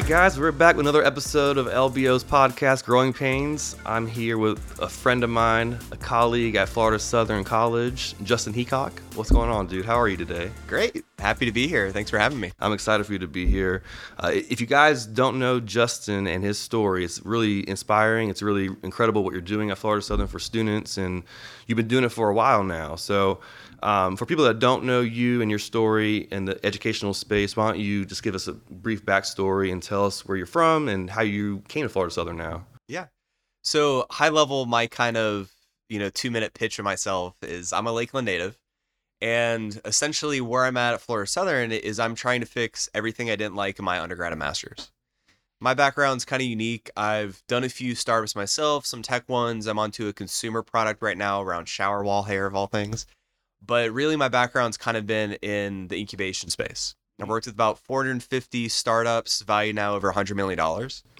right, guys, we're back with another episode of LBO's podcast, Growing Pains. I'm here with a friend of mine, a colleague at Florida Southern College, Justin Heacock. What's going on, dude? How are you today? Great. Happy to be here. Thanks for having me. I'm excited for you to be here. Uh, if you guys don't know Justin and his story, it's really inspiring. It's really incredible what you're doing at Florida Southern for students, and you've been doing it for a while now. So, um, for people that don't know you and your story in the educational space, why don't you just give us a brief backstory and tell us where you're from and how you came to Florida Southern now? Yeah. So, high level, my kind of you know two minute pitch of myself is I'm a Lakeland native. And essentially, where I'm at at Florida Southern is I'm trying to fix everything I didn't like in my undergrad and master's. My background's kind of unique. I've done a few startups myself, some tech ones. I'm onto a consumer product right now around shower wall hair, of all things. But really, my background's kind of been in the incubation space. I've worked with about 450 startups, valued now over $100 million.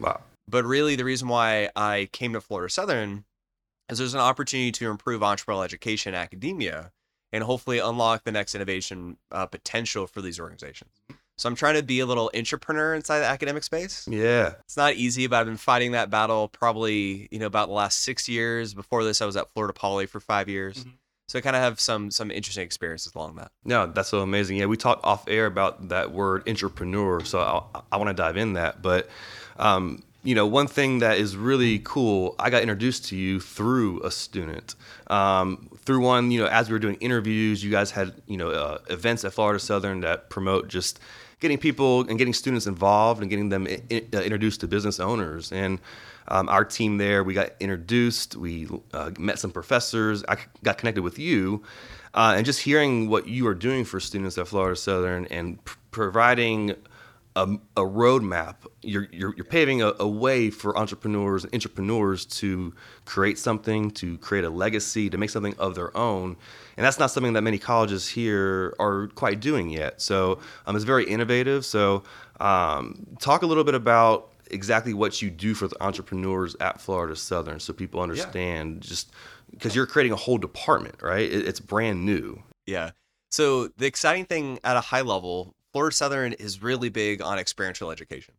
Wow. But really, the reason why I came to Florida Southern is there's an opportunity to improve entrepreneurial education and academia and hopefully unlock the next innovation uh, potential for these organizations. So I'm trying to be a little entrepreneur inside the academic space. Yeah. It's not easy, but I've been fighting that battle probably, you know, about the last six years. Before this, I was at Florida Poly for five years. Mm-hmm. So I kind of have some some interesting experiences along that. No, that's so amazing. Yeah, we talked off air about that word entrepreneur, so I, I want to dive in that. But um, you know, one thing that is really cool, I got introduced to you through a student. Um, through one, you know, as we were doing interviews, you guys had, you know, uh, events at Florida Southern that promote just getting people and getting students involved and getting them in, uh, introduced to business owners. And um, our team there, we got introduced, we uh, met some professors, I got connected with you. Uh, and just hearing what you are doing for students at Florida Southern and pr- providing a, a roadmap. You're, you're, you're paving a, a, way for entrepreneurs and entrepreneurs to create something, to create a legacy, to make something of their own. And that's not something that many colleges here are quite doing yet. So um, it's very innovative. So um, talk a little bit about exactly what you do for the entrepreneurs at Florida Southern so people understand yeah. just because you're creating a whole department, right? It, it's brand new. Yeah. So the exciting thing at a high level Florida Southern is really big on experiential education.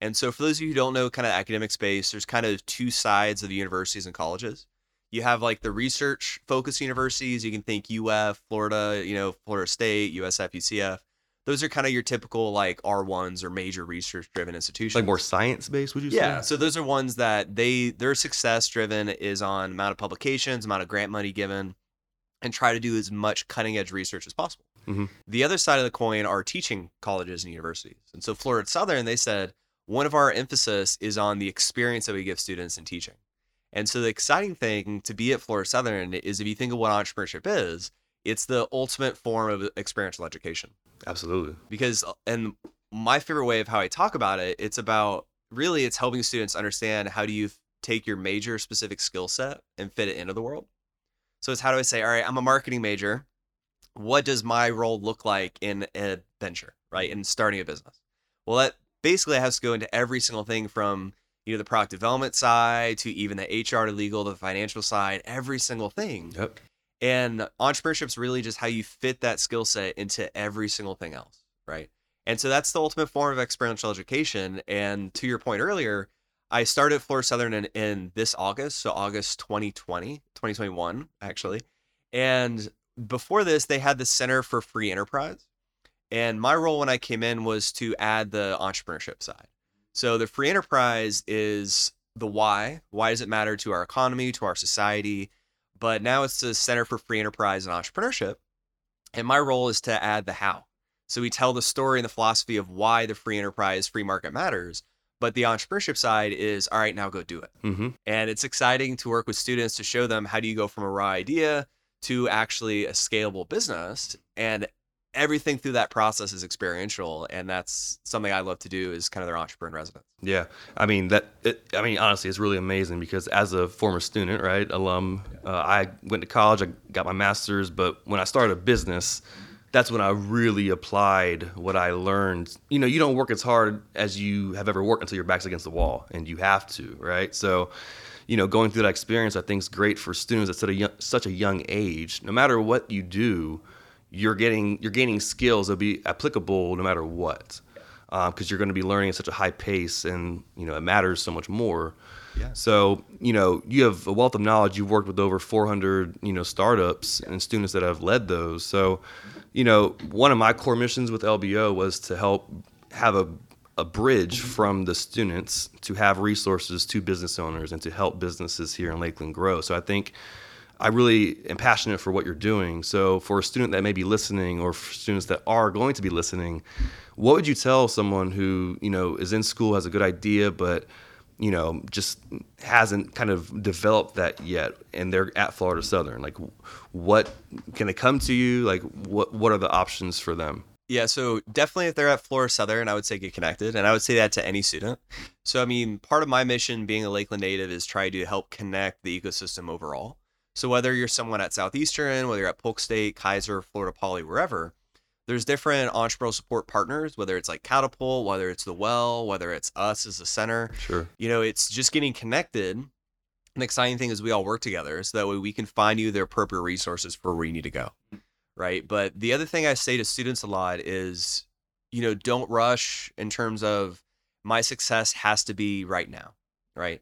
And so, for those of you who don't know kind of academic space, there's kind of two sides of the universities and colleges. You have like the research focused universities. You can think UF, Florida, you know, Florida State, USF, UCF. Those are kind of your typical like R1s or major research driven institutions. Like more science based, would you say? Yeah. So those are ones that they their success driven is on amount of publications, amount of grant money given, and try to do as much cutting edge research as possible. Mm-hmm. The other side of the coin are teaching colleges and universities. And so Florida Southern, they said one of our emphasis is on the experience that we give students in teaching. And so the exciting thing to be at Florida Southern is if you think of what entrepreneurship is, it's the ultimate form of experiential education. Absolutely. Because uh, and my favorite way of how I talk about it, it's about really it's helping students understand how do you take your major specific skill set and fit it into the world. So it's how do I say, all right, I'm a marketing major what does my role look like in a venture, right? In starting a business. Well, that basically has to go into every single thing from you know the product development side to even the HR to legal to the financial side, every single thing. Yep. And entrepreneurship is really just how you fit that skill set into every single thing else, right? And so that's the ultimate form of experiential education. And to your point earlier, I started Florida Southern in, in this August, so August 2020, 2021, actually. And before this, they had the Center for Free Enterprise. And my role when I came in was to add the entrepreneurship side. So the free enterprise is the why. Why does it matter to our economy, to our society? But now it's the Center for Free Enterprise and Entrepreneurship. And my role is to add the how. So we tell the story and the philosophy of why the free enterprise, free market matters. But the entrepreneurship side is all right, now go do it. Mm-hmm. And it's exciting to work with students to show them how do you go from a raw idea to actually a scalable business and everything through that process is experiential and that's something i love to do is kind of their entrepreneur residence. Yeah. I mean that it, i mean honestly it's really amazing because as a former student right alum uh, i went to college i got my master's but when i started a business that's when i really applied what i learned. You know you don't work as hard as you have ever worked until your back's against the wall and you have to right? So you know, going through that experience, I think is great for students at such a young, such a young age. No matter what you do, you're getting you're gaining skills that'll be applicable no matter what. because um, you're going to be learning at such a high pace, and you know it matters so much more. Yeah. So you know you have a wealth of knowledge. You've worked with over 400 you know startups and students that have led those. So you know one of my core missions with LBO was to help have a a bridge mm-hmm. from the students to have resources to business owners and to help businesses here in Lakeland grow. So I think I really am passionate for what you're doing. So for a student that may be listening or for students that are going to be listening, what would you tell someone who, you know, is in school, has a good idea, but you know, just hasn't kind of developed that yet, and they're at Florida Southern. Like, what can they come to you? Like, what what are the options for them? Yeah, so definitely if they're at Florida Southern, I would say get connected, and I would say that to any student. So I mean, part of my mission being a Lakeland native is try to help connect the ecosystem overall. So whether you're someone at Southeastern, whether you're at Polk State, Keiser, Florida Poly, wherever, there's different entrepreneurial support partners, whether it's like Catapult, whether it's the Well, whether it's us as a center. Sure. You know, it's just getting connected. An exciting thing is we all work together, so that way we can find you the appropriate resources for where you need to go right? But the other thing I say to students a lot is, you know, don't rush in terms of my success has to be right now, right?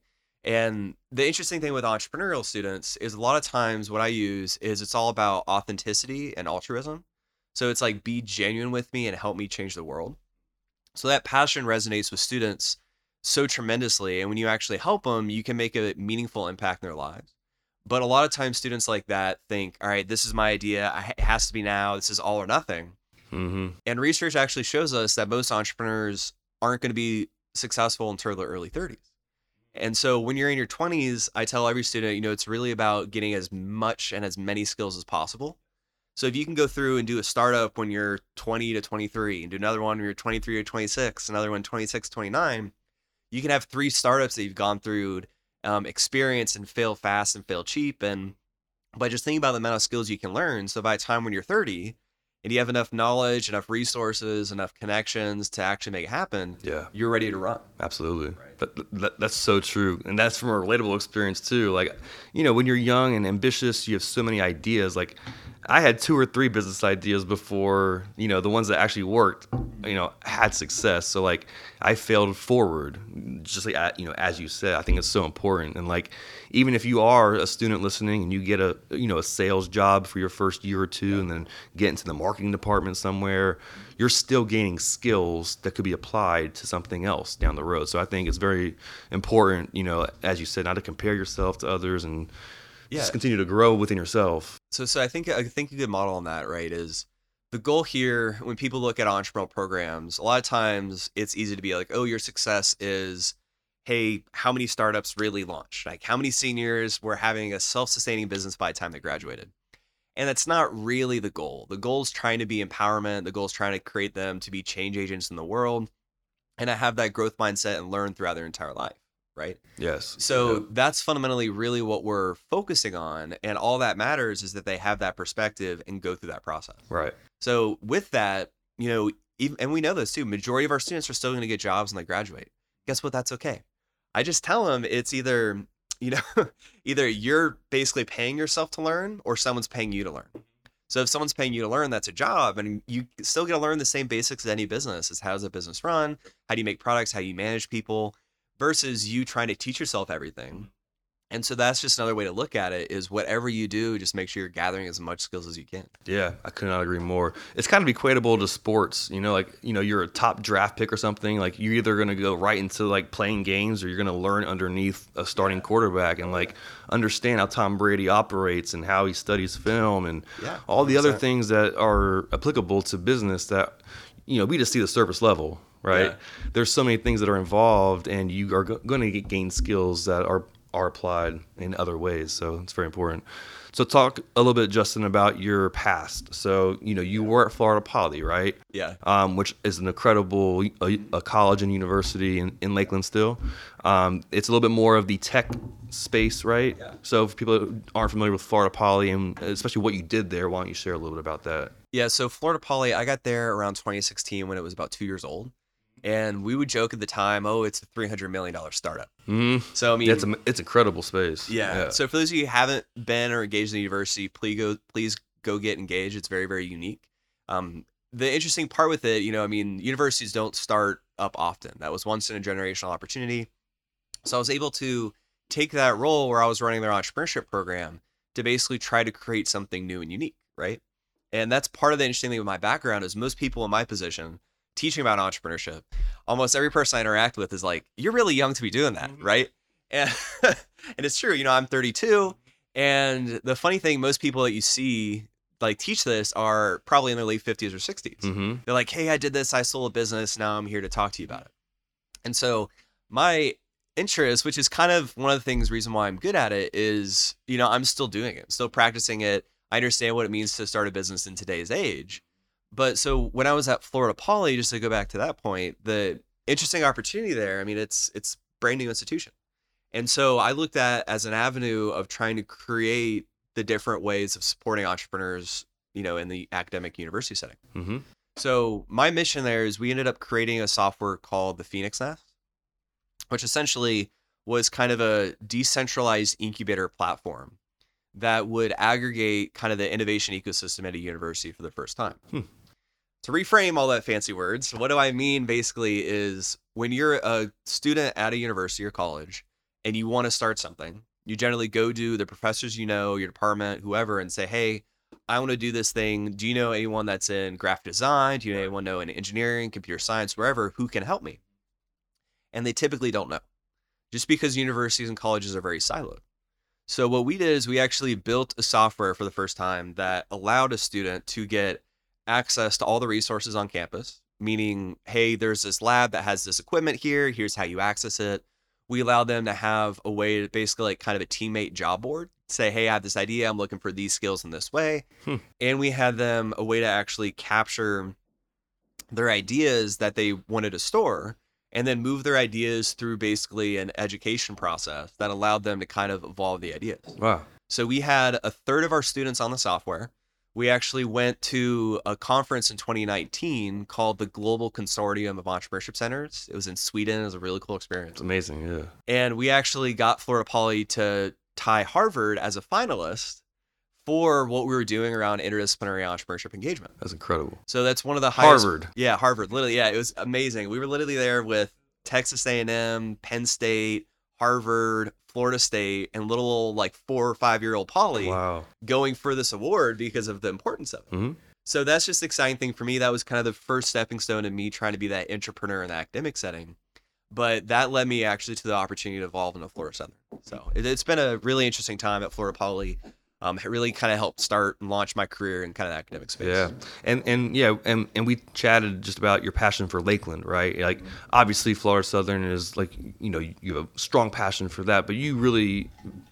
And the interesting thing with entrepreneurial students is a lot of times what I use is it's all about authenticity and altruism. So it's like be genuine with me and help me change the world. So that passion resonates with students so tremendously. And when you actually help them, you can make a meaningful impact in their lives. But a lot of times, students like that think, all right, this is my idea. It has to be now. This is all or nothing. Mm-hmm. And research actually shows us that most entrepreneurs aren't going to be successful until their early 30s. And so when you're in your 20s, I tell every student, you know, it's really about getting as much and as many skills as possible. So if you can go through and do a startup when you're 20 to 23 and do another one when you're 23 to 26, another one 26 29, you can have three startups that you've gone through um, experience and fail fast and fail cheap. And by just thinking about the amount of skills you can learn, so by the time when you're 30 and you have enough knowledge, enough resources, enough connections to actually make it happen, Yeah. you're ready to run. Absolutely. That, that, that's so true. And that's from a relatable experience too. Like, you know, when you're young and ambitious, you have so many ideas. Like, I had two or three business ideas before, you know, the ones that actually worked, you know, had success. So like I failed forward, just like, you know, as you said, I think it's so important. And like, even if you are a student listening and you get a, you know, a sales job for your first year or two and then get into the marketing department somewhere, you're still gaining skills that could be applied to something else down the road. So I think it's very important, you know, as you said, not to compare yourself to others and Yeah. just continue to grow within yourself. So, so I think I think a good model on that, right, is the goal here. When people look at entrepreneurial programs, a lot of times it's easy to be like, "Oh, your success is, hey, how many startups really launched? Like, how many seniors were having a self-sustaining business by the time they graduated?" And that's not really the goal. The goal is trying to be empowerment. The goal is trying to create them to be change agents in the world, and I have that growth mindset and learn throughout their entire life, right? Yes. So Yeah. that's fundamentally really what we're focusing on. And all that matters is that they have that perspective and go through that process. right. So with that, you know, even, and we know this too, majority of our students are still going to get jobs when they graduate. Guess what? That's okay. I just tell them it's either, you know, either you're basically paying yourself to learn or someone's paying you to learn. So if someone's paying you to learn, that's a job, and you still get to learn the same basics as any business. Is how does a business run? How do you make products? How do you manage people? Versus you trying to teach yourself everything. And so that's just another way to look at it is whatever you do, just make sure you're gathering as much skills as you can. Yeah, I could not agree more. It's kind of equatable to sports. You know, like you know, you're a top draft pick or something. Like you're either gonna go right into like playing games, or you're gonna learn underneath a starting quarterback and like understand how Tom Brady operates and how he studies film and Yeah, all the other 100%. things that are applicable to business that you know we just see the surface level, right? Yeah. There's so many things that are involved, and you are go- going to gain skills that are are applied in other ways. So it's very important. So talk a little bit, Justin, about your past. So you know you were at Florida Poly, right? Yeah. Um, which is an incredible a, a college and university in, in Lakeland still. Um, it's a little bit more of the tech space, right? Yeah. So for people aren't familiar with Florida Poly and especially what you did there, why don't you share a little bit about that? Yeah, so Florida Poly, I got there around 2016 when it was about two years old. And we would joke at the time, oh, it's a $300 million startup. Mm-hmm. So, I mean, it's a, it's incredible space. Yeah. So for those of you who haven't been or engaged in the university, please go please go get engaged. It's very very unique. Um, the interesting part with it, you know, I mean, universities don't start up often. That was once in a generational opportunity. So I was able to take that role where I was running their entrepreneurship program to basically try to create something new and unique, right? And that's part of the interesting thing with my background is most people in my position teaching about entrepreneurship, almost every person I interact with is like, "You're really young to be doing that, mm-hmm. right?" And and it's true. You know, I'm 32, and the funny thing, most people that you see like teach this are probably in their late 50s or 60s. Mm-hmm. They're like, "Hey, I did this. I sold a business. Now I'm here to talk to you about it." And so my interest, which is kind of one of the things, reason why I'm good at it, is you know I'm still doing it, still practicing it. I understand what it means to start a business in today's age. But so when I was at Florida Poly, just to go back to that point, the interesting opportunity there. I mean, it's it's brand new institution, and so I looked at as an avenue of trying to create the different ways of supporting entrepreneurs, you know, in the academic university setting. Mm-hmm. So my mission there is we ended up creating a software called the Phoenix Nest, which essentially was kind of a decentralized incubator platform that would aggregate kind of the innovation ecosystem at a university for the first time. Hmm. To reframe all that fancy words, what do I mean basically is when you're a student at a university or college and you want to start something, you generally go to the professors you know, your department, whoever, and say, hey, I want to do this thing. Do you know anyone that's in graphic design? Do you know anyone know in engineering, computer science, wherever, who can help me? And they typically don't know, just because universities and colleges are very siloed. So what we did is we actually built a software for the first time that allowed a student to get access to all the resources on campus, meaning, hey, there's this lab that has this equipment here, here's how you access it. We allow them to have a way to basically like kind of a teammate job board. Say, hey, I have this idea. I'm looking for these skills in this way. Hmm. And we had them a way to actually capture their ideas that they wanted to store and then move their ideas through basically an education process that allowed them to kind of evolve the ideas. Wow. So we had a third of our students on the software. We actually went to a conference in 2019 called the Global Consortium of Entrepreneurship Centers. It was in Sweden. It was a really cool experience. It's amazing, yeah. And we actually got Florida Poly to tie Harvard as a finalist for what we were doing around interdisciplinary entrepreneurship engagement. That's incredible. So that's one of the highest. Harvard. Yeah, Harvard. Literally, yeah, it was amazing. We were literally there with Texas A&M, Penn State, Harvard, Florida State, and little like four or five year old Poly wow. going for this award because of the importance of it. Mm-hmm. So that's just exciting thing for me. That was kind of the first stepping stone in me trying to be that entrepreneur in the academic setting. But that led me actually to the opportunity to evolve into Florida Southern. So it, has been a really interesting time at Florida Poly um, it really kind of helped start and launch my career in kind of the academic space. Yeah, and and yeah, and and we chatted just about your passion for Lakeland, right? Like obviously, Florida Southern is like you know you have a strong passion for that, but you really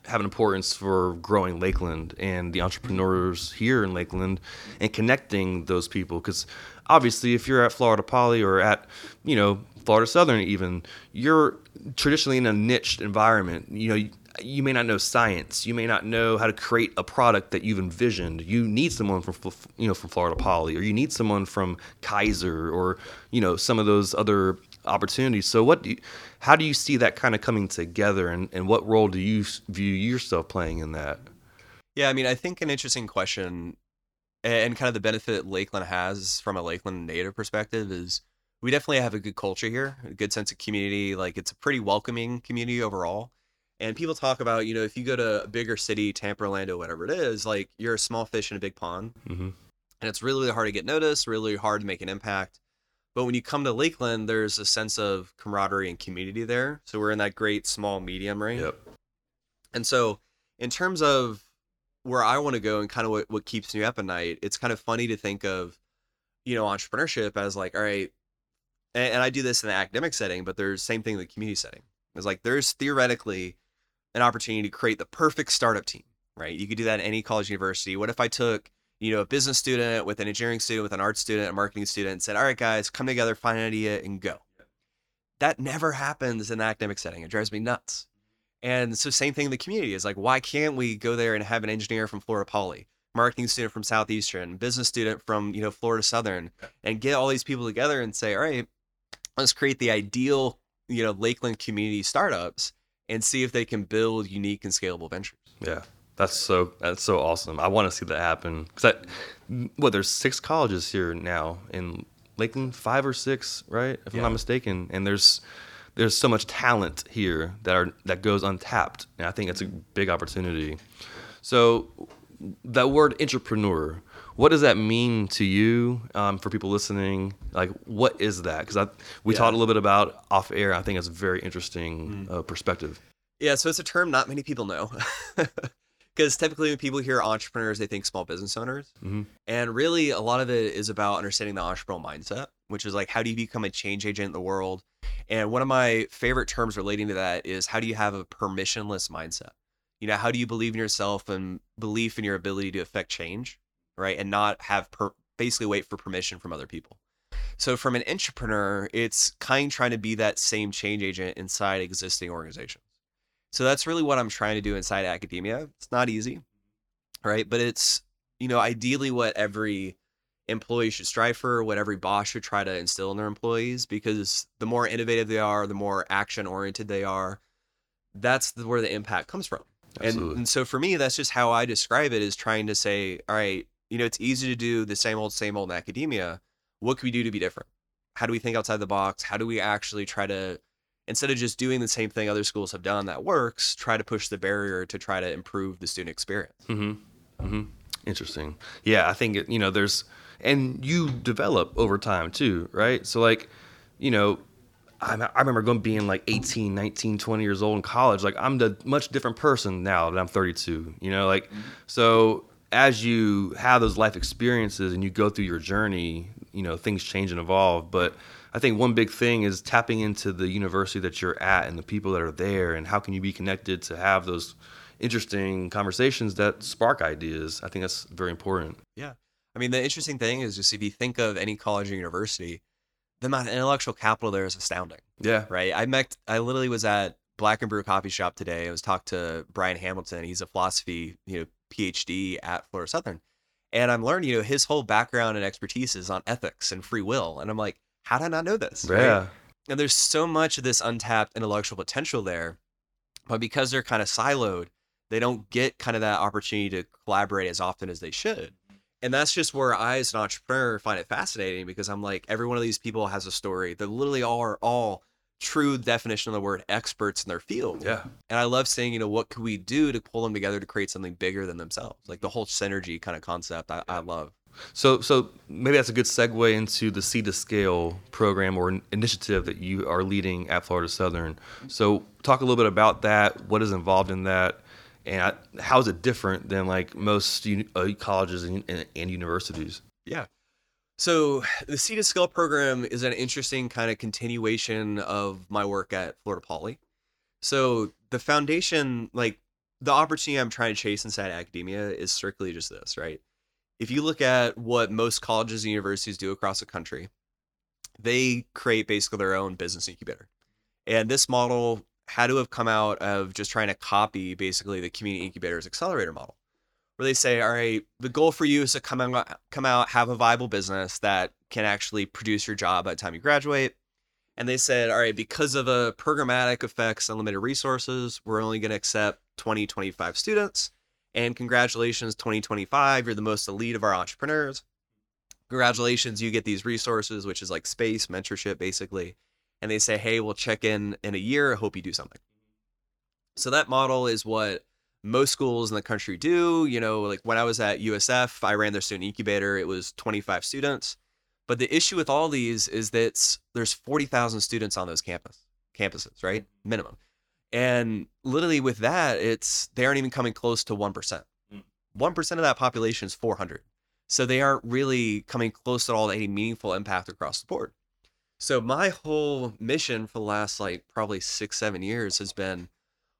have an importance for growing Lakeland and the entrepreneurs here in Lakeland and connecting those people because obviously, if you're at Florida Poly or at you know Florida Southern, even you're traditionally in a niched environment. You know you may not know science. You may not know how to create a product that you've envisioned. You need someone from you know from Florida Poly, or you need someone from Keiser, or you know some of those other opportunities. So what do you, how do you see that kind of coming together, and, and what role do you view yourself playing in that? Yeah, I mean, I think an interesting question, and kind of the benefit Lakeland has from a Lakeland native perspective is we definitely have a good culture here, a good sense of community. Like it's a pretty welcoming community overall. And people talk about, you know, if you go to a bigger city, Tampa, Orlando, whatever it is, like you're a small fish in a big pond. Mm-hmm. And it's really, really hard to get noticed, really hard to make an impact. But when you come to Lakeland, there's a sense of camaraderie and community there. So we're in that great small medium range. Yep. And so, in terms of where I want to go and kind of what, what keeps me up at night, it's kind of funny to think of, you know, entrepreneurship as like, all right, and, and I do this in the academic setting, but there's same thing in the community setting. It's like there's theoretically an opportunity to create the perfect startup team, right? You could do that in any college university. What if I took, you know, a business student with an engineering student, with an art student, a marketing student, and said, all right, guys, come together, find an idea, and go. That never happens in the academic setting. It drives me nuts. And so, same thing in the community is like, why can't we go there and have an engineer from Florida Poly, marketing student from Southeastern, business student from you know Florida Southern, and get all these people together and say, all right, let's create the ideal you know Lakeland community startups and see if they can build unique and scalable ventures. Yeah. That's so that's so awesome. I want to see that happen because what there's six colleges here now in Lakeland, five or six, right? If Yeah. I'm not mistaken. And there's there's so much talent here that are that goes untapped, and I think it's a big opportunity. So that word entrepreneur, what does that mean to you? Um, for people listening, like what is that? Because we Yeah. talked a little bit about off air. I think it's a very interesting uh, perspective. Yeah, so it's a term not many people know. Because typically, when people hear entrepreneurs, they think small business owners. Mhm. And really, a lot of it is about understanding the entrepreneurial mindset, which is like, how do you become a change agent in the world? And one of my favorite terms relating to that is how do you have a permissionless mindset? You know, how do you believe in yourself and belief in your ability to affect change, right? And not have per- basically wait for permission from other people. So, from an entrepreneur, it's kind of trying to be that same change agent inside existing organizations. So that's really what I'm trying to do inside academia. It's not easy, right? But it's, you know, ideally what every employee should strive for, what every boss should try to instill in their employees, because the more innovative they are, the more action oriented they are, that's the, where the impact comes from. And, and so for me, that's just how I describe it is trying to say, all right, you know, it's easy to do the same old, same old in academia. What can we do to be different? How do we think outside the box? How do we actually try to instead of just doing the same thing other schools have done that works, try to push the barrier to try to improve the student experience. Mm-hmm. Mm-hmm. Interesting. Yeah, I think it, you know there's and you develop over time too, right? So like, you know, I, I remember going being like 18, 19, 20 years old in college. Like I'm a much different person now that I'm 32. You know, like so as you have those life experiences and you go through your journey, you know, things change and evolve. But I think one big thing is tapping into the university that you're at and the people that are there and how can you be connected to have those interesting conversations that spark ideas. I think that's very important. Yeah. I mean, the interesting thing is just if you think of any college or university, the amount of intellectual capital there is astounding, Yeah. right? I met, I literally was at Black and Brew Coffee Shop today. I was talking to Brian Hamilton. He's a philosophy, you know, PhD at Florida Southern. And I'm learning, you know, his whole background and expertise is on ethics and free will. And I'm like, how did I not know this? right? Yeah. and there's so much of this untapped intellectual potential there but because they're kind of siloed they don't get kind of that opportunity to collaborate as often as they should and that's just where i as an entrepreneur find it fascinating because i'm like every one of these people has a story they literally all are all true definition of the word experts in their field Yeah. and i love saying you know what could we do to pull them together to create something bigger than themselves like the whole synergy kind of concept i, I love So, so maybe that's a good segue into the Seed to Scale program or initiative that you are leading at Florida Southern. So, talk a little bit about that. What is involved in that, and how is it different than like most uh, colleges and, and, and universities? Yeah. So the Seed to Scale program is an interesting kind of continuation of my work at Florida Poly. So the foundation, like the opportunity I'm trying to chase inside academia is strictly just this, right? If you look at what most colleges and universities do across the country, they create basically their own business incubator. And this model had to have come out of just trying to copy basically the community incubators accelerator model where they say, all right, the goal for you is to come out, come out, have a viable business that can actually produce your job by the time you graduate. And they said, all right, because of the programmatic effects limited resources, we're only going to accept 20, 25 students. And congratulations, 2025, you're the most elite of our entrepreneurs. Congratulations, you get these resources, which is like space, mentorship, basically. And they say, hey, we'll check in in a year. I hope you do something. So that model is what most schools in the country do. You know, like when I was at USF, I ran their student incubator. It was 25 students. But the issue with all these is that there's 40,000 students on those campus campuses, right? Mm. Minimum. And literally with that, it's they aren't even coming close to 1%. 1% mm. of that population is 400. So they aren't really coming close at all to any meaningful impact across the board. So my whole mission for the last like probably six, seven years has been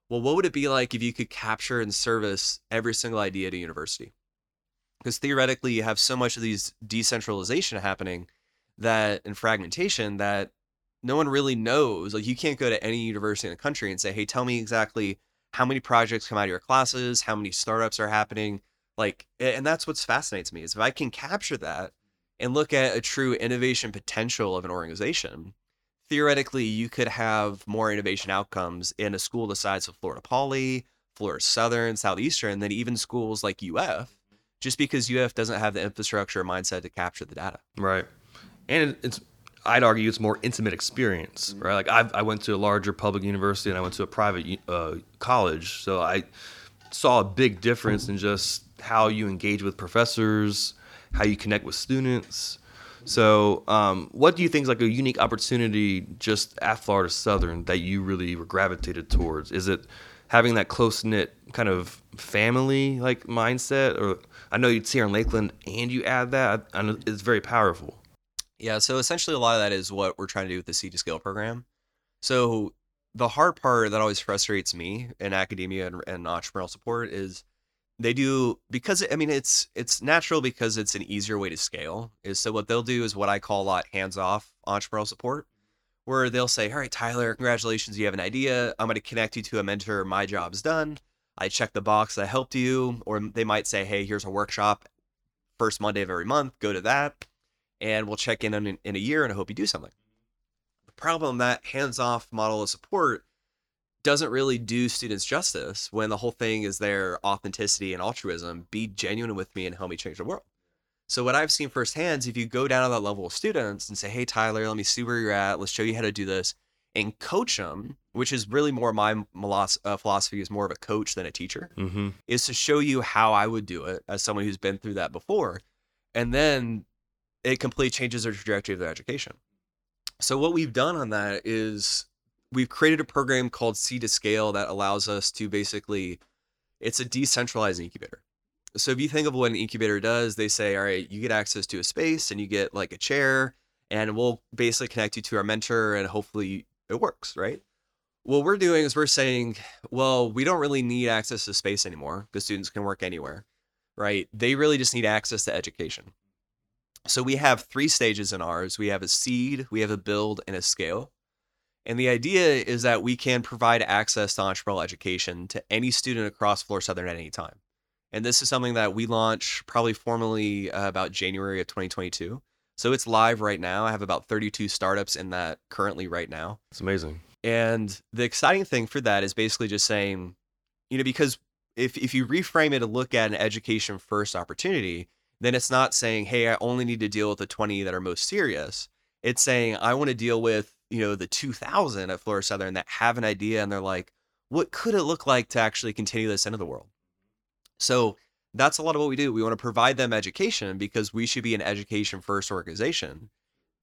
well, what would it be like if you could capture and service every single idea at a university? Because theoretically, you have so much of these decentralization happening that and fragmentation that no one really knows. Like, you can't go to any university in the country and say, hey, tell me exactly how many projects come out of your classes, how many startups are happening. Like, and that's what fascinates me is if I can capture that and look at a true innovation potential of an organization, theoretically you could have more innovation outcomes in a school the size of Florida Poly, Florida Southern, Southeastern, than even schools like UF, just because UF doesn't have the infrastructure or mindset to capture the data. Right. And it's I'd argue it's more intimate experience, right? Like I've, I went to a larger public university and I went to a private uh, college, so I saw a big difference in just how you engage with professors, how you connect with students. So, um, what do you think is like a unique opportunity just at Florida Southern that you really were gravitated towards? Is it having that close knit kind of family like mindset, or I know you'd see here in Lakeland, and you add that, know it's very powerful. Yeah, so essentially a lot of that is what we're trying to do with the Seed to Scale program. So the hard part that always frustrates me in academia and, and entrepreneurial support is they do because I mean it's it's natural because it's an easier way to scale. Is so what they'll do is what I call a lot hands off entrepreneurial support, where they'll say, "All right, Tyler, congratulations, you have an idea. I'm going to connect you to a mentor. My job's done. I check the box. I helped you." Or they might say, "Hey, here's a workshop, first Monday of every month. Go to that." and we'll check in in, in a year and I hope you do something. The problem that hands off model of support doesn't really do students justice when the whole thing is their authenticity and altruism. Be genuine with me and help me change the world. So what I've seen firsthand is if you go down to that level of students and say, "Hey Tyler, let me see where you're at. Let's show you how to do this," and coach them, which is really more my uh, philosophy is more of a coach than a teacher, mm-hmm. is to show you how I would do it as someone who's been through that before, and then it completely changes their trajectory of their education. So what we've done on that is we've created a program called Seed to Scale that allows us to basically it's a decentralized incubator. So if you think of what an incubator does, they say, all right, you get access to a space and you get like a chair and we'll basically connect you to our mentor and hopefully it works, right? What we're doing is we're saying, well, we don't really need access to space anymore because students can work anywhere, right? They really just need access to education. So we have three stages in ours. We have a seed, we have a build, and a scale. And the idea is that we can provide access to entrepreneurial education to any student across Florida Southern at any time. And this is something that we launch probably formally uh, about January of 2022. So it's live right now. I have about 32 startups in that currently right now. It's amazing. And the exciting thing for that is basically just saying, you know, because if, if you reframe it to look at an education first opportunity, then it's not saying, hey, I only need to deal with the 20 that are most serious. It's saying, I want to deal with, you know, the 2000 at Florida Southern that have an idea and they're like, what could it look like to actually continue this into the world? So that's a lot of what we do. We want to provide them education because we should be an education first organization.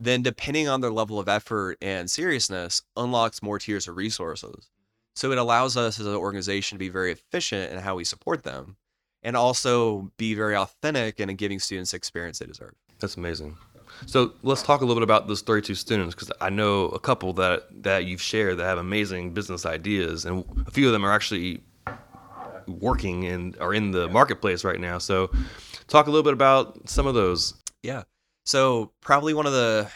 Then, depending on their level of effort and seriousness, unlocks more tiers of resources. So it allows us as an organization to be very efficient in how we support them and also be very authentic and in giving students the experience they deserve. That's amazing. So let's talk a little bit about those 32 students because I know a couple that that you've shared that have amazing business ideas, and a few of them are actually working and are in the marketplace right now. So talk a little bit about some of those. Yeah. So probably one of the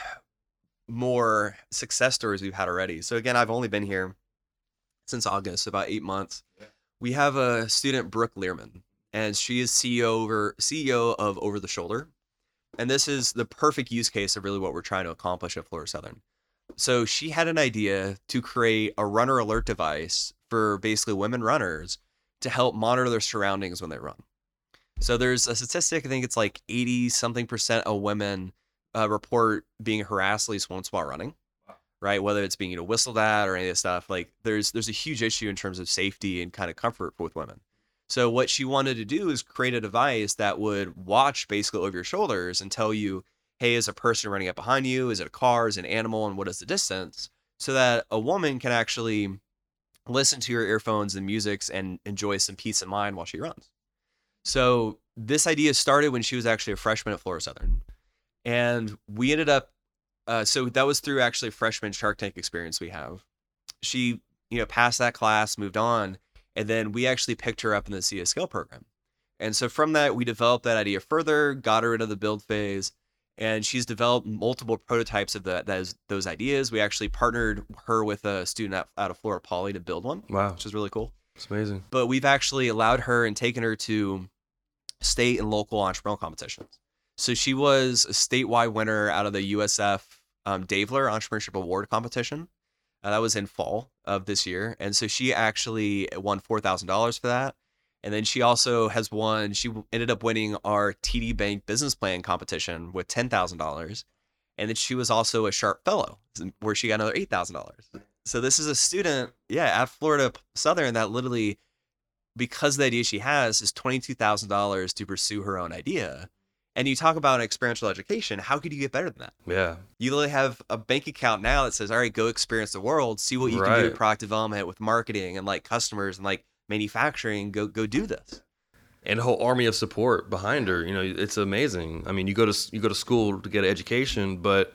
more success stories we've had already. So again, I've only been here since August, about eight months. We have a student, Brooke Learman and she is CEO over CEO of Over the Shoulder. And this is the perfect use case of really what we're trying to accomplish at Florida Southern. So she had an idea to create a runner alert device for basically women runners to help monitor their surroundings when they run. So there's a statistic, I think it's like 80 something percent of women uh, report being harassed at least once while running, right? Whether it's being you know whistled at or any of this stuff. Like there's there's a huge issue in terms of safety and kind of comfort with women. So what she wanted to do is create a device that would watch basically over your shoulders and tell you, hey, is a person running up behind you? Is it a car? Is it an animal? And what is the distance? So that a woman can actually listen to your earphones and musics and enjoy some peace of mind while she runs. So this idea started when she was actually a freshman at Florida Southern. And we ended up, uh, so that was through actually freshman Shark Tank experience we have. She, you know, passed that class, moved on and then we actually picked her up in the Scale program. And so from that, we developed that idea further, got her into the build phase, and she's developed multiple prototypes of the, those, those ideas. We actually partnered her with a student out, out of Florida Poly to build one. Wow. Which is really cool. It's amazing. But we've actually allowed her and taken her to state and local entrepreneurial competitions. So she was a statewide winner out of the USF um, Daveler Entrepreneurship Award competition. Uh, that was in fall of this year, and so she actually won four thousand dollars for that. And then she also has won. She ended up winning our TD Bank Business Plan competition with ten thousand dollars, and then she was also a Sharp Fellow, where she got another eight thousand dollars. So this is a student, yeah, at Florida Southern that literally, because the idea she has is twenty two thousand dollars to pursue her own idea. And you talk about experiential education. How could you get better than that? Yeah. You literally have a bank account now that says, "All right, go experience the world, see what you can do with product development, with marketing, and like customers and like manufacturing. Go go do this." and a whole army of support behind her. You know, it's amazing. I mean, you go to you go to school to get an education, but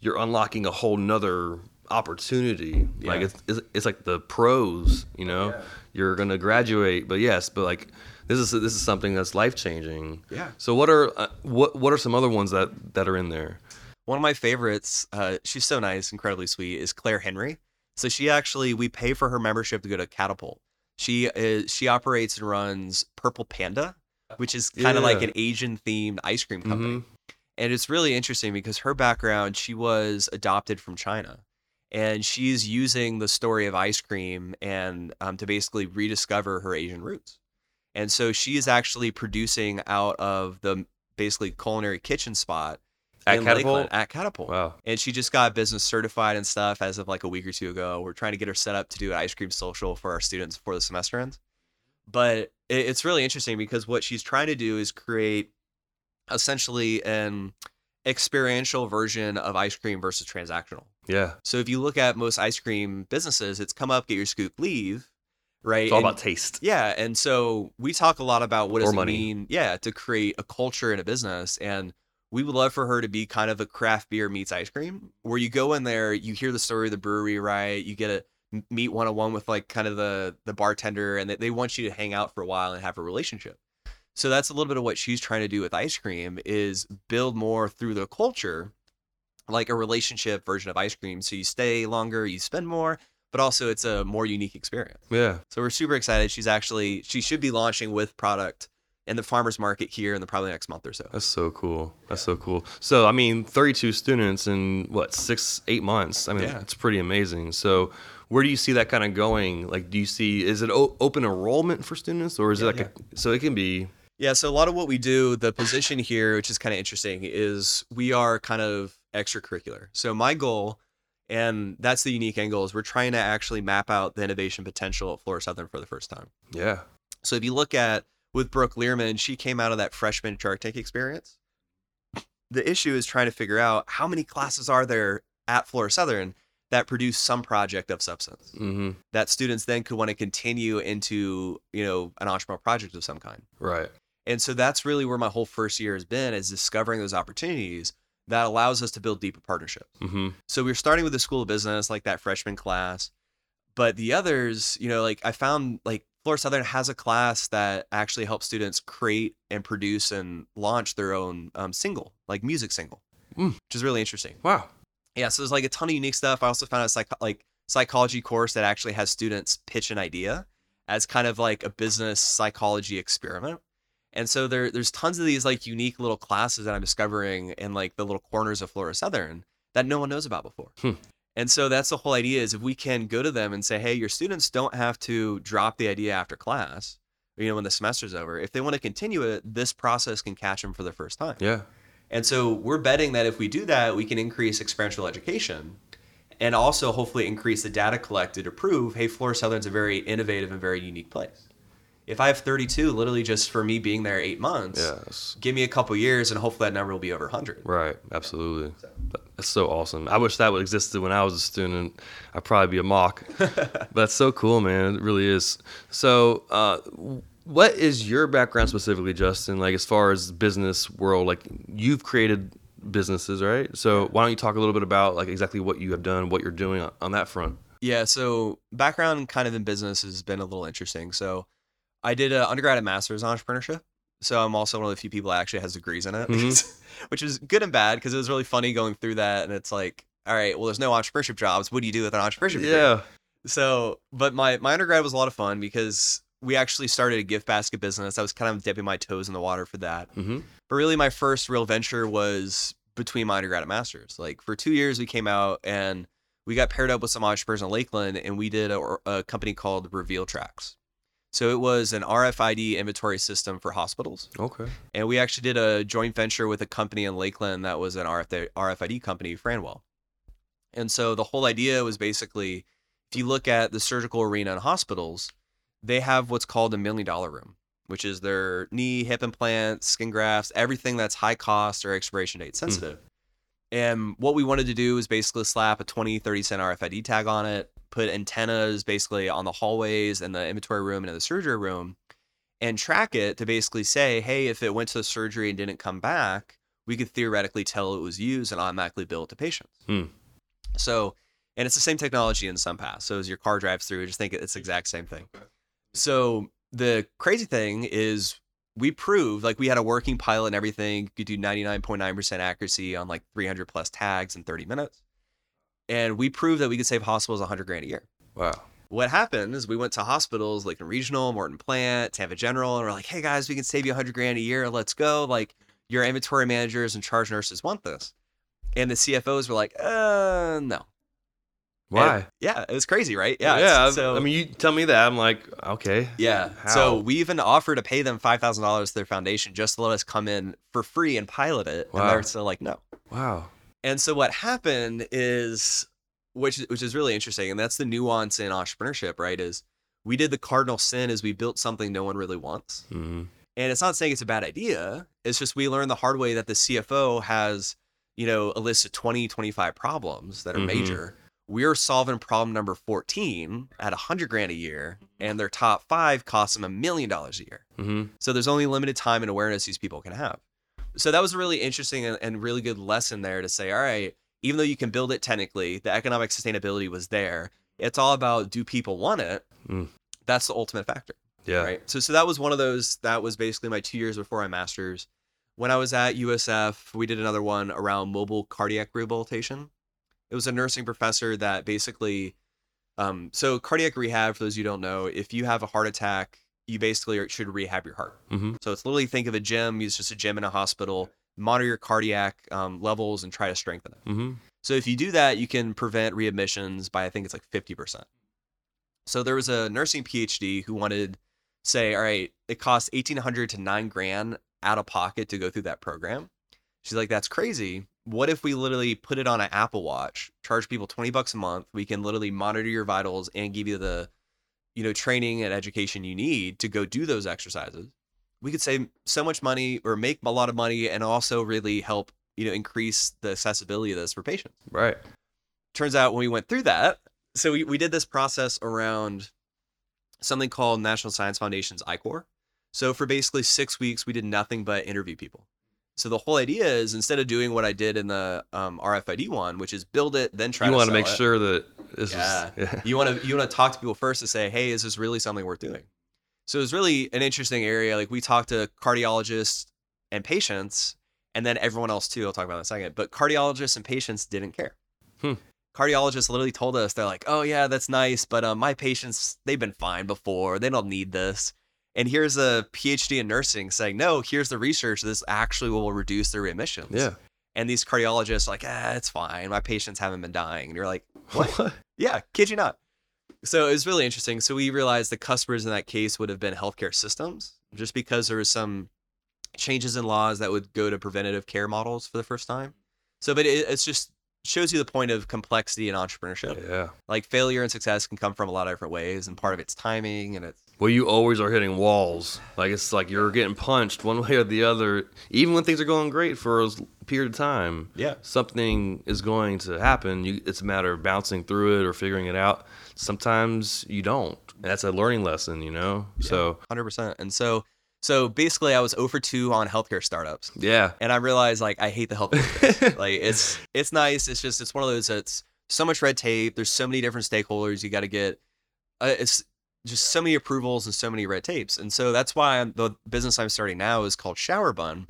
you're unlocking a whole nother opportunity. Like it's, it's it's like the pros. You know, you're gonna graduate, but yes, but like this is this is something that's life changing. Yeah. So what are uh, what what are some other ones that that are in there? One of my favorites, uh, she's so nice, incredibly sweet, is Claire Henry. So she actually, we pay for her membership to go to Catapult. She is she operates and runs Purple Panda, which is kind of like an Asian themed ice cream company. Mhm. And it's really interesting because her background, she was adopted from China. And she's using the story of ice cream and um, to basically rediscover her Asian roots. And so she is actually producing out of the basically culinary kitchen spot At Catapult? Lakeland, at Catapult. Wow. And she just got business certified and stuff as of like a week or two ago. We're trying to get her set up to do an ice cream social for our students before the semester ends. But it's really interesting because what she's trying to do is create essentially an experiential version of ice cream versus transactional. Yeah. So if you look at most ice cream businesses, it's come up, get your scoop, leave, right? It's all And- about taste. yeah, and so we talk a lot about what Or does it mean, yeah, to create a culture in a business, and we would love for her to be kind of a craft beer meets ice cream, where you go in there, you hear the story of the brewery, right? You get a meet one on one with like kind of the the bartender, and they, they want you to hang out for a while and have a relationship. So that's a little bit of what she's trying to do with ice cream is build more through the culture, like a relationship version of ice cream. So you stay longer, you spend more, but also it's a more unique experience. Yeah. So we're super excited. She's actually she should be launching with product in the farmers market here in the probably next month or so. That's so cool. That's so cool. So, I mean, 32 students in what, six, eight months? I mean, Yeah. it's pretty amazing. So, where do you see that kind of going? Like, do you see, is it o- open enrollment for students or is Yeah, it like, a, so it can be, Yeah, so a lot of what we do, the position here, which is kind of interesting, is we are kind of extracurricular. So my goal, and that's the unique angle, is we're trying to actually map out the innovation potential at Florida Southern for the first time. yeah. So if you look at with Brooke Learman, she came out of that freshman Shark Tank experience. The issue is trying to figure out how many classes are there at Florida Southern that produce some project of substance Mm-hmm. that students then could want to continue into, you know, an entrepreneurial project of some kind. Right. And so that's really where my whole first year has been is discovering those opportunities that allows us to build deeper partnerships. Mm-hmm. So we're starting with the school of business, like that freshman class. But the others, you know, like I found like Florida Southern has a class that actually helps students create and produce and launch their own um, single, like music single, Mm. which is really interesting. Wow. Yeah, so there's like a ton of unique stuff. I also found a psych- like psychology course that actually has students pitch an idea as kind of like a business psychology experiment. And so there there's tons of these like unique little classes that I'm discovering in like the little corners of Florida Southern that no one knows about before. Hmm. And so that's the whole idea is if we can go to them and say, hey, your students don't have to drop the idea after class, you know, when the semester's over. If they want to continue it, this process can catch them for the first time. Yeah. And so we're betting that if we do that, we can increase experiential education and also hopefully increase the data collected to prove, hey, Florida Southern's a very innovative and very unique place. If I have 32, literally just for me being there eight months, Yes. give me a couple years and hopefully that number will be over 100. Right. Absolutely. That's so awesome. I wish that would existed when I was a student. I'd probably be a mock. but that's so cool, man. It really is. So, uh, what is your background specifically, Justin? Like as far as business world, like you've created businesses, right? So why don't you talk a little bit about like exactly what you have done, what you're doing on, on that front? Yeah, so background kind of in business has been a little interesting. So I did an undergrad and master's in entrepreneurship. So I'm also one of the few people that actually has degrees in it, Mhm. which is good and bad because it was really funny going through that. And it's like, all right, well, there's no entrepreneurship jobs. What do you do with an entrepreneurship degree? Yeah. So, but my my undergrad was a lot of fun because we actually started a gift basket business. I was kind of dipping my toes in the water for that. Mm-hmm. But really, my first real venture was between my undergrad and master's. Like for two years, we came out and we got paired up with some entrepreneurs in Lakeland, and we did a, a company called Reveal Tracks. So it was an RFID inventory system for hospitals. Okay. And we actually did a joint venture with a company in Lakeland that was an RFID company, Franwell. And so the whole idea was basically if you look at the surgical arena in hospitals, they have what's called a million dollar room, which is their knee, hip implants, skin grafts, everything that's high cost or expiration date sensitive. Mm. And what we wanted to do is basically slap a 20, 30 cent RFID tag on it, put antennas basically on the hallways and the inventory room and in the surgery room and track it to basically say, hey, if it went to the surgery and didn't come back, we could theoretically tell it was used and automatically bill it to patients. Hmm. So, and it's the same technology in SunPass. So as your car drives through, just think it's the exact same thing. So the crazy thing is we proved like we had a working pilot and everything. Could do 99.9% accuracy on like 300 plus tags in 30 minutes and we proved that we could save hospitals 100 grand a year. Wow. What happened is we went to hospitals like in Regional, Morton Plant, Tampa General, and we're like, hey guys, we can save you 100 grand a year. Let's go. Like your inventory managers and charge nurses want this. And the CFOs were like, uh, no. Why? And, yeah, it was crazy, right? Yeah. Yeah. So, I mean, you tell me that. I'm like, okay. Yeah. How? So we even offered to pay them $5,000 to their foundation just to let us come in for free and pilot it. Wow. And they're still like, no. Wow. And so what happened is which which is really interesting and that's the nuance in entrepreneurship, right? Is we did the cardinal sin is we built something no one really wants. Mm-hmm. And it's not saying it's a bad idea. It's just we learned the hard way that the CFO has, you know, a list of 20, 25 problems that are mm-hmm. major. We're solving problem number 14 at 100 grand a year, and their top five costs them a million dollars a year. Mm-hmm. So there's only limited time and awareness these people can have so that was a really interesting and, and really good lesson there to say, all right, even though you can build it technically, the economic sustainability was there. It's all about do people want it? Mm. That's the ultimate factor. Yeah. Right. So so that was one of those. That was basically my two years before my master's. When I was at USF, we did another one around mobile cardiac rehabilitation. It was a nursing professor that basically, um, so cardiac rehab. For those you don't know, if you have a heart attack you basically should rehab your heart. Mm-hmm. So it's literally think of a gym. It's just a gym in a hospital. Monitor your cardiac um, levels and try to strengthen it. Mm-hmm. So if you do that, you can prevent readmissions by I think it's like fifty percent. So there was a nursing PhD who wanted say, all right, it costs eighteen hundred to nine grand out of pocket to go through that program. She's like, that's crazy. What if we literally put it on an Apple Watch, charge people twenty bucks a month? We can literally monitor your vitals and give you the you know training and education you need to go do those exercises we could save so much money or make a lot of money and also really help you know increase the accessibility of this for patients. Right. Turns out when we went through that so we, we did this process around something called national science foundation's I-Corps so for basically six weeks we did nothing but interview people so the whole idea is instead of doing what I did in the um, RFID one, which is build it, then try. You want to make it. sure that this yeah. is. Yeah. You want to you want to talk to people first to say, hey, is this really something worth doing? So it was really an interesting area. Like we talked to cardiologists and patients, and then everyone else too. I'll talk about in a second. But cardiologists and patients didn't care. Hmm. Cardiologists literally told us they're like, "Oh yeah, that's nice, but um, my patients they've been fine before. They don't need this." And here's a PhD in nursing saying, no, here's the research. This actually will reduce their readmissions. Yeah. And these cardiologists are like, ah, it's fine. My patients haven't been dying. And you're like, what? yeah, kid you not. So it was really interesting. So we realized the customers in that case would have been healthcare systems just because there was some changes in laws that would go to preventative care models for the first time. So, but it, it's just shows you the point of complexity in entrepreneurship. Yeah. Like failure and success can come from a lot of different ways, and part of it's timing and it's well, you always are hitting walls. Like it's like you're getting punched one way or the other. Even when things are going great for a period of time, yeah, something is going to happen. You, it's a matter of bouncing through it or figuring it out. Sometimes you don't. That's a learning lesson, you know. Yeah, so, hundred percent. And so, so basically, I was over two on healthcare startups. Yeah, and I realized like I hate the healthcare. like it's it's nice. It's just it's one of those. It's so much red tape. There's so many different stakeholders you got to get. Uh, it's just so many approvals and so many red tapes. And so that's why I'm, the business I'm starting now is called Shower Bun.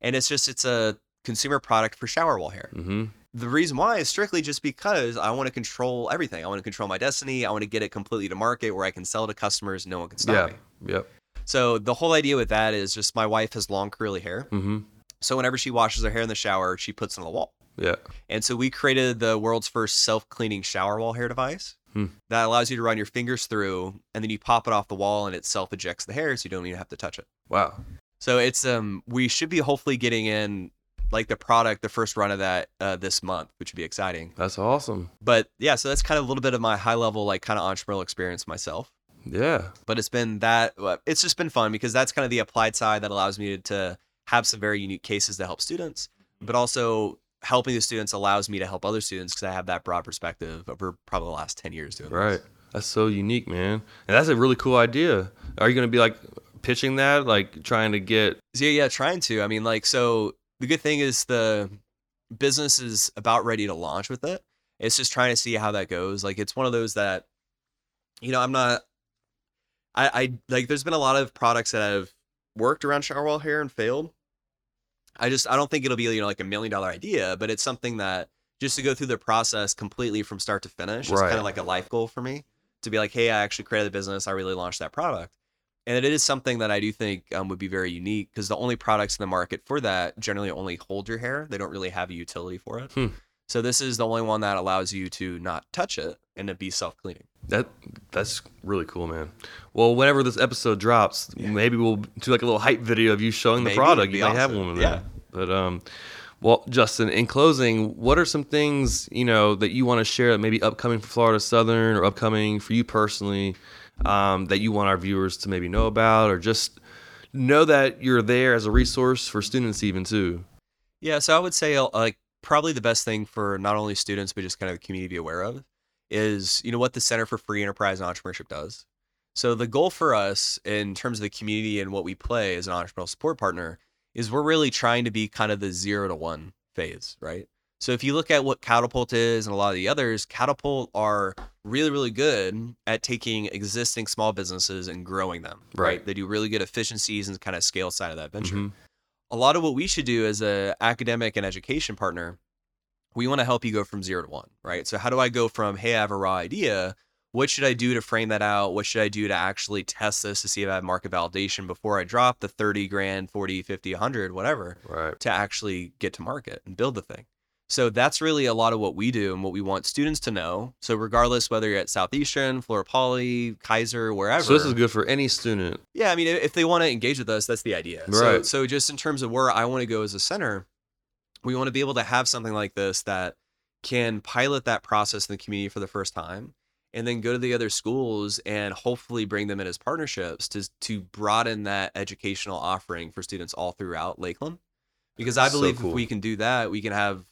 And it's just, it's a consumer product for shower wall hair. Mm-hmm. The reason why is strictly just because I want to control everything. I want to control my destiny. I want to get it completely to market where I can sell to customers no one can stop yeah. me. Yep. So the whole idea with that is just my wife has long curly hair. Mm-hmm. So whenever she washes her hair in the shower, she puts it on the wall. Yeah. And so we created the world's first self-cleaning shower wall hair device Hmm. that allows you to run your fingers through and then you pop it off the wall and it self-ejects the hair so you don't even have to touch it. Wow. So it's um we should be hopefully getting in like the product, the first run of that uh, this month, which would be exciting. That's awesome. But yeah, so that's kind of a little bit of my high level like kind of entrepreneurial experience myself. Yeah. But it's been that it's just been fun because that's kind of the applied side that allows me to have some very unique cases to help students, but also helping the students allows me to help other students because I have that broad perspective over probably the last ten years doing this. Right. That's so unique, man. And that's a really cool idea. Are you going to be like pitching that, like trying to get? Yeah, yeah, trying to. I mean, like, so the good thing is the business is about ready to launch with it. It's just trying to see how that goes. Like, it's one of those that, you know, I'm not. I, I like. There's been a lot of products that have worked around shower wall hair and failed. I just I don't think it'll be you know like a million dollar idea, but it's something that just to go through the process completely from start to finish is Right. kind of like a life goal for me to be like, hey, I actually created a business. I really launched that product. And it is something that I do think um, would be very unique because the only products in the market for that generally only hold your hair. They don't really have a utility for it. Hmm. So this is the only one that allows you to not touch it and to be self cleaning. That that's really cool, man. Well, whenever this episode drops, Yeah. maybe we'll do like a little hype video of you showing Maybe, the product. You might have one of Yeah. them. But um, well, Justin, in closing, what are some things you know that you want to share that maybe upcoming for Florida Southern or upcoming for you personally um, that you want our viewers to maybe know about or just know that you're there as a resource for students even too. Yeah, so I would say uh, like probably the best thing for not only students but just kind of the community to be aware of is you know what the Center for Free Enterprise and Entrepreneurship does. So the goal for us in terms of the community and what we play as an entrepreneurial support partner is we're really trying to be kind of the zero to one phase, right? So if you look at what Catapult is and a lot of the others, Catapult are really, really good at taking existing small businesses and growing them, right? Right. They do really good efficiencies and kind of scale side of that venture Mhm. A lot of what we should do as a academic and education partner we want to help you go from zero to one right? So how do i go from hey i have a raw idea. What should i do to frame that out? What should i do to actually test this to see if i have market validation before i drop the 30 grand 40 50 100 whatever Right. to actually get to market and build the thing so that's really a lot of what we do and what we want students to know so regardless whether you're at southeastern florida poly Keiser wherever So this is good for any student. yeah, I mean, if they want to engage with us, that's the idea. Right. so just in terms of where I want to go as a center, we want to be able to have something like this that can pilot that process in the community for the first time, and then go to the other schools and hopefully bring them in as partnerships to to broaden that educational offering for students all throughout Lakeland. Because I So believe cool. if we can do that, we can have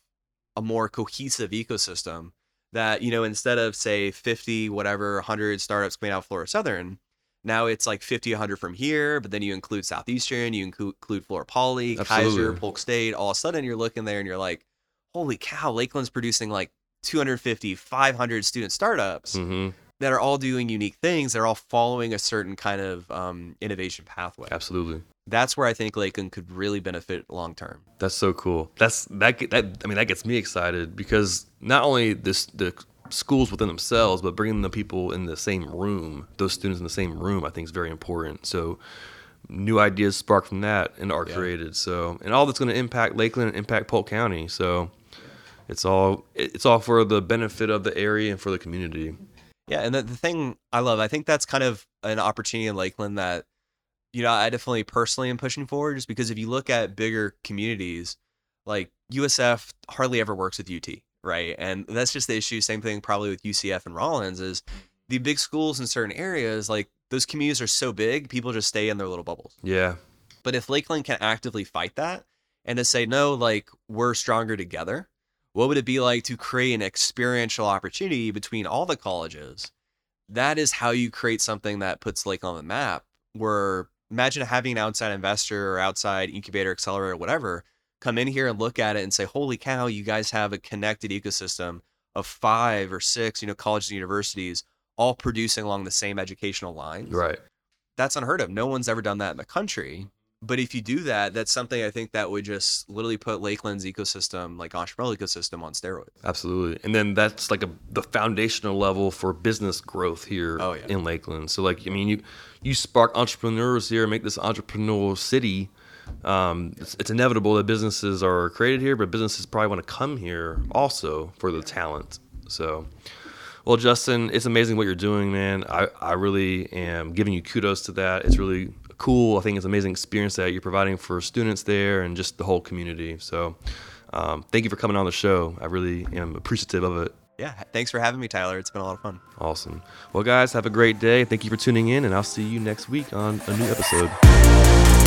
a more cohesive ecosystem that you know instead of say 50 whatever 100 startups coming out of florida southern now it's like 50 100 from here but then you include southeastern you include, florida poly Keiser polk state all of a sudden you're looking there and you're like holy cow lakeland's producing like 250 500 student startups hmm that are all doing unique things they're all following a certain kind of um, innovation pathway. Absolutely. That's where i think lakeland could really benefit long term That's so cool. That's that. That I mean, that gets me excited because not only this the schools within themselves, but bringing the people in the same room, those students in the same room, I think is very important. So new ideas spark from that and are Yeah. created. So and all that's going to impact Lakeland and impact Polk County. So it's all it's all for the benefit of the area and for the community. Yeah, and the, the thing I love, I think that's kind of an opportunity in Lakeland that, you know, I definitely personally am pushing forward just because if you look at bigger communities, like USF hardly ever works with UT, right? And that's just the issue. Same thing probably with UCF and Rollins is the big schools in certain areas, like those communities are so big, people just stay in their little bubbles. Yeah. But if Lakeland can actively fight that and to say, no, like we're stronger together, what would it be like to create an experiential opportunity between all the colleges? That is how you create something that puts Lakeland the map. Where imagine having an outside investor or outside incubator, accelerator, whatever, come in here and look at it and say, holy cow, you guys have a connected ecosystem of five or six, you know, colleges and universities all producing along the same educational lines Right. that's unheard of. No one's ever done that in the country. But if you do that, that's something I think that would just literally put Lakeland's ecosystem, like entrepreneurial ecosystem, on steroids. Absolutely. And then that's like a the foundational level for business growth here Oh, yeah. in Lakeland. So like I mean you you spark entrepreneurs here, make this entrepreneurial city. um, it's, it's inevitable that businesses are created here, but businesses probably want to come here also for the talent. So, well, Justin, it's amazing what you're doing, man. I, I really am giving you kudos to that. It's really cool. I think it's an amazing experience that you're providing for students there and just the whole community. So, um, thank you for coming on the show. I really am appreciative of it. Yeah, thanks for having me, Tyler. It's been a lot of fun. Awesome. Well, guys, have a great day. Thank you for tuning in, and I'll see you next week on a new episode.